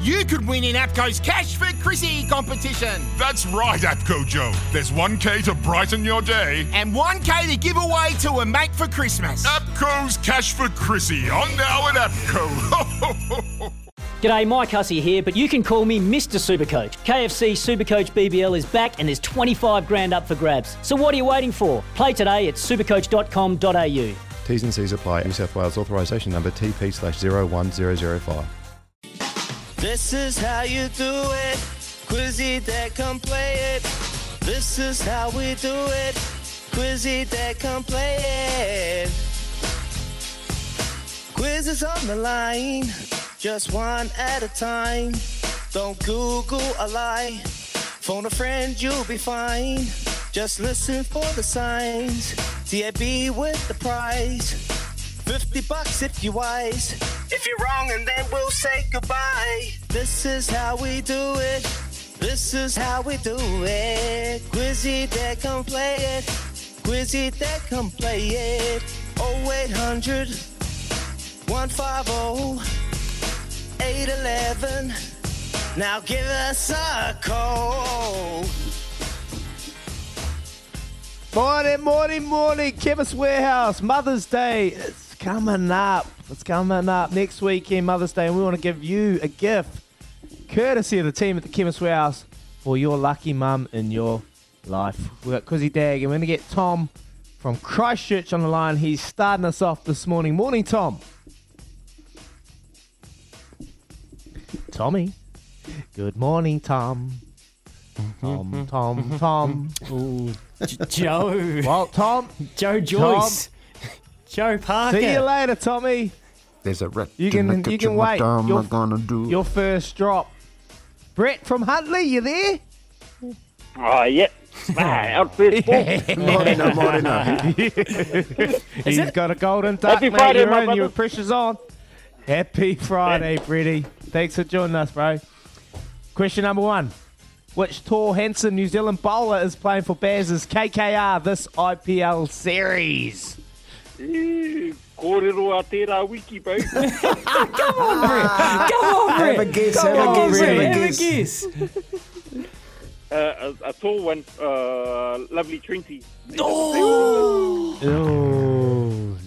you could win in APCO's Cash for Chrissy competition. That's right, APCO Joe. There's 1K to brighten your day. And 1K to give away to a mate for Christmas. APCO's Cash for Chrissy on now at APCO. G'day, Mike Hussey here, but you can call me Mr. Supercoach. KFC Supercoach BBL is back and there's 25 grand up for grabs. So what are you waiting for? Play today at supercoach.com.au. T's and C's apply. New South Wales authorisation number TP slash 01005. This is how you do it. Quizzy that come play it. This is how we do it. Quizzy that come play it. Quiz is on the line, just one at a time. Don't Google a lie. Phone a friend, you'll be fine. Just listen for the signs. TAB with the prize. 50 bucks if you're wise. If you're wrong, and then we'll say goodbye. This is how we do it. This is how we do it. Quizzy that come play it. Quizzy that come play it. 0800 150 811. Now give us a call. Morning, morning, morning. Chemist Warehouse, Mother's Day. It's coming up. It's coming up next weekend, Mother's Day, and we want to give you a gift, courtesy of the team at the Chemist Warehouse, for your lucky mum in your life. We've got Quizzy Dag, and we're going to get Tom from Christchurch on the line. He's starting us off this morning. Morning, Tom. Tommy. Good morning, Tom. Tom, Tom, Tom. Ooh, Joe. Well, Tom, Joe Joyce. Joe Parker. see you later, Tommy. There's a rat You in can- the you kitchen. can what wait. am You're- I gonna do? Your first drop. Brett from Huntly, you there? Oh, yeah. Ah, out first ball. Morena, morena. He's got a golden duck, Happy mate. Friday, You're my in, brother. your pressure's on. Happy Friday, Bretty. Thanks for joining us, bro. Question number one. Which tall, handsome New Zealand bowler is playing for Baz's KKR this IPL series? Eh, Kōrero a wiki, bro. Come on, Have a Brett. guess, Come have a on, guess, Brett. have a Have a guess. uh, a, a tall one. Uh, lovely Trinity. Oh,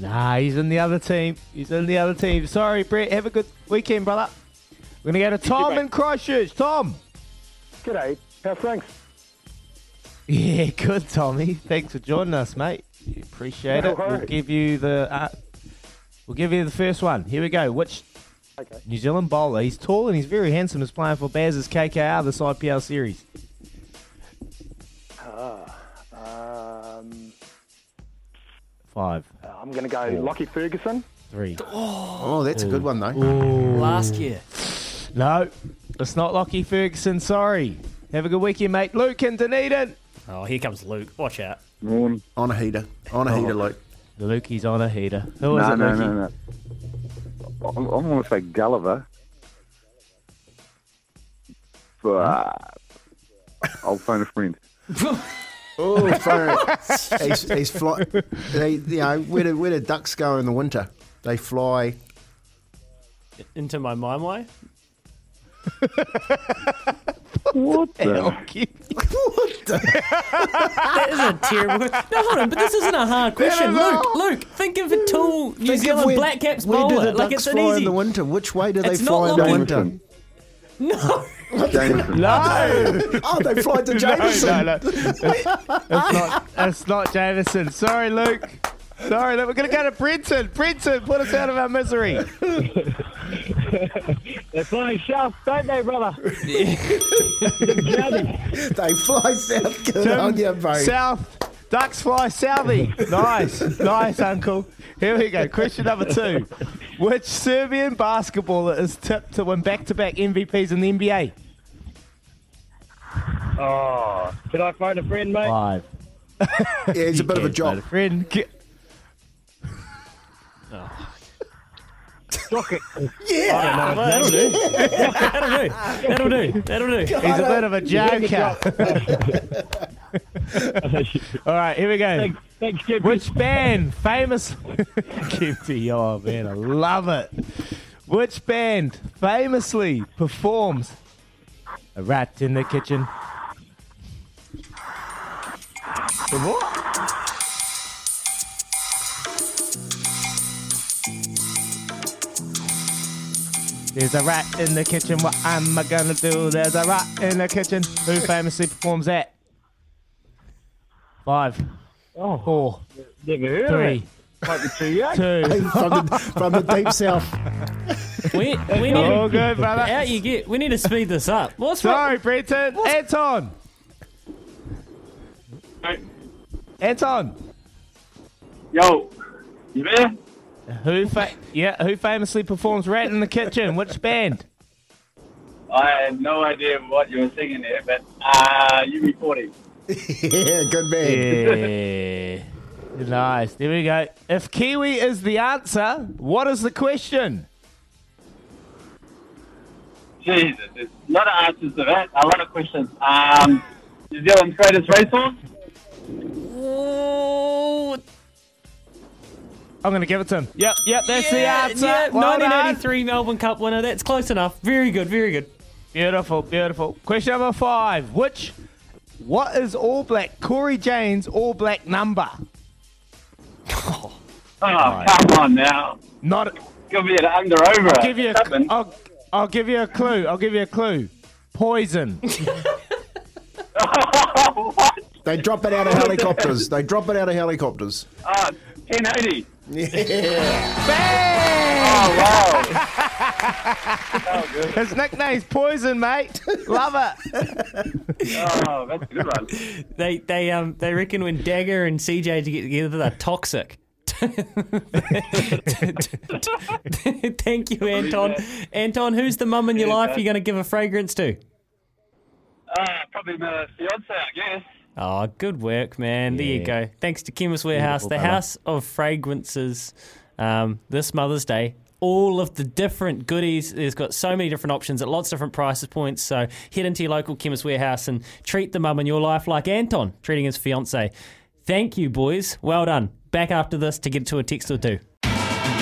nah, he's in the other team. He's in the other team. Sorry, Brett. Have a good weekend, brother. We're going to go to Tom in Christchurch. Tom. G'day. How's things? Yeah, good, Tommy. Thanks for joining us, mate. Appreciate No it. We'll give you the uh, we'll give you the first one. Here we go. Which Okay. New Zealand bowler? He's tall and he's very handsome. Is playing for Baz's KKR this IPL series. Um, Five, I'm going to go Lockie Ferguson. three. Oh, that's a good one though. Last year. No, it's not Lockie Ferguson. Sorry. Have a good weekend, mate. Luke in Dunedin. Oh, here comes Luke. Watch out. Morning. On a heater. On a oh. heater, Luke. The Lukey's on a heater. Who is No, it, no, Lukey? no, no. I'm, I'm going to say Gulliver. But I'll phone a friend. Oh, phone. he's, he's fly. They, you know, where do, where do ducks go in the winter? They fly. Into my my way. What the? what the? That is a terrible. No, hold on, but this isn't a hard question. Luke, Luke, think of a tall New Think Zealand where- Black Caps Where do bowler. the Like ducks it's an fly in easy. the winter? Which way do they fly in the Lockie. winter? No. Jamieson. No, Oh, they fly to Jamieson. no, no. It's, it's not. It's not Jamieson. Sorry, Luke. Sorry, we're going to go to Brenton. Brenton, put us out of our misery. They're flying south, don't they, brother? They fly south. Good on you, mate. South. Ducks fly southy. Nice. Nice, Uncle. Here we go. Question number two. Which Serbian basketballer is tipped to win back to back MVPs in the NBA? Oh, did I phone a friend, mate? Five. yeah, he's a bit of a Yes, job. mate, friend. Get- Rocket. That'll do. That'll do. That'll do. That'll do. He's a bit of a joker. All right, here we go. Thanks, thanks, Jim. Which band, famous Kempty, oh man, I love it. Which band famously performs a rat in the kitchen? The what? There's a rat in the kitchen. What am I gonna do? There's a rat in the kitchen. Who famously performs that? Five, Oh, four, never heard three. Might be too young. two. from, the, from the deep south. We, we need All to, good, brother. out you get. We need to speed this up. What's wrong? Sorry, Brenton. Anton. Anton. Yo, you there? Who fa- yeah, who famously performs Rat in the Kitchen? Which band? I had no idea what you were singing there, but uh, UB40. yeah, good man. Yeah. nice. There we go. If Kiwi is the answer, what is the question? Jesus, there's a lot of answers to that. A lot of questions. Um, New Zealand's greatest racehorse? I'm going to give it to him. Yep, yep, that's the answer. yeah, Well done. 1983 Melbourne Cup winner. That's close enough. Very good. Very good. Beautiful, beautiful. Question number five. Which, what is All Black, Cory Jane's All Black number? Oh, come on now. Not, Give me an under over. I'll give you a, Something. I'll, I'll give you a clue. I'll give you a clue. Poison. what? They drop it out of helicopters. They drop it out of helicopters. Uh, Oh, 1080. Yeah. Bang! Oh, wow. oh, good. His nickname's Poison, mate. Love it. Oh, that's a good one. They they um they reckon when Dagger and CJ to get together they're toxic. Thank you, Anton. Anton, who's the mum in your Yeah, life man. you're going to give a fragrance to? Uh, probably my fiance, I guess. Oh, good work, man. There you go. Thanks to Chemist Warehouse, Beautiful, the brother. house of fragrances. Um, this Mother's Day, all of the different goodies. There's got so many different options at lots of different prices points. So head into your local Chemist Warehouse and treat the mum in your life like Anton treating his fiance. Thank you, boys. Well done. Back after this to get to a text or two.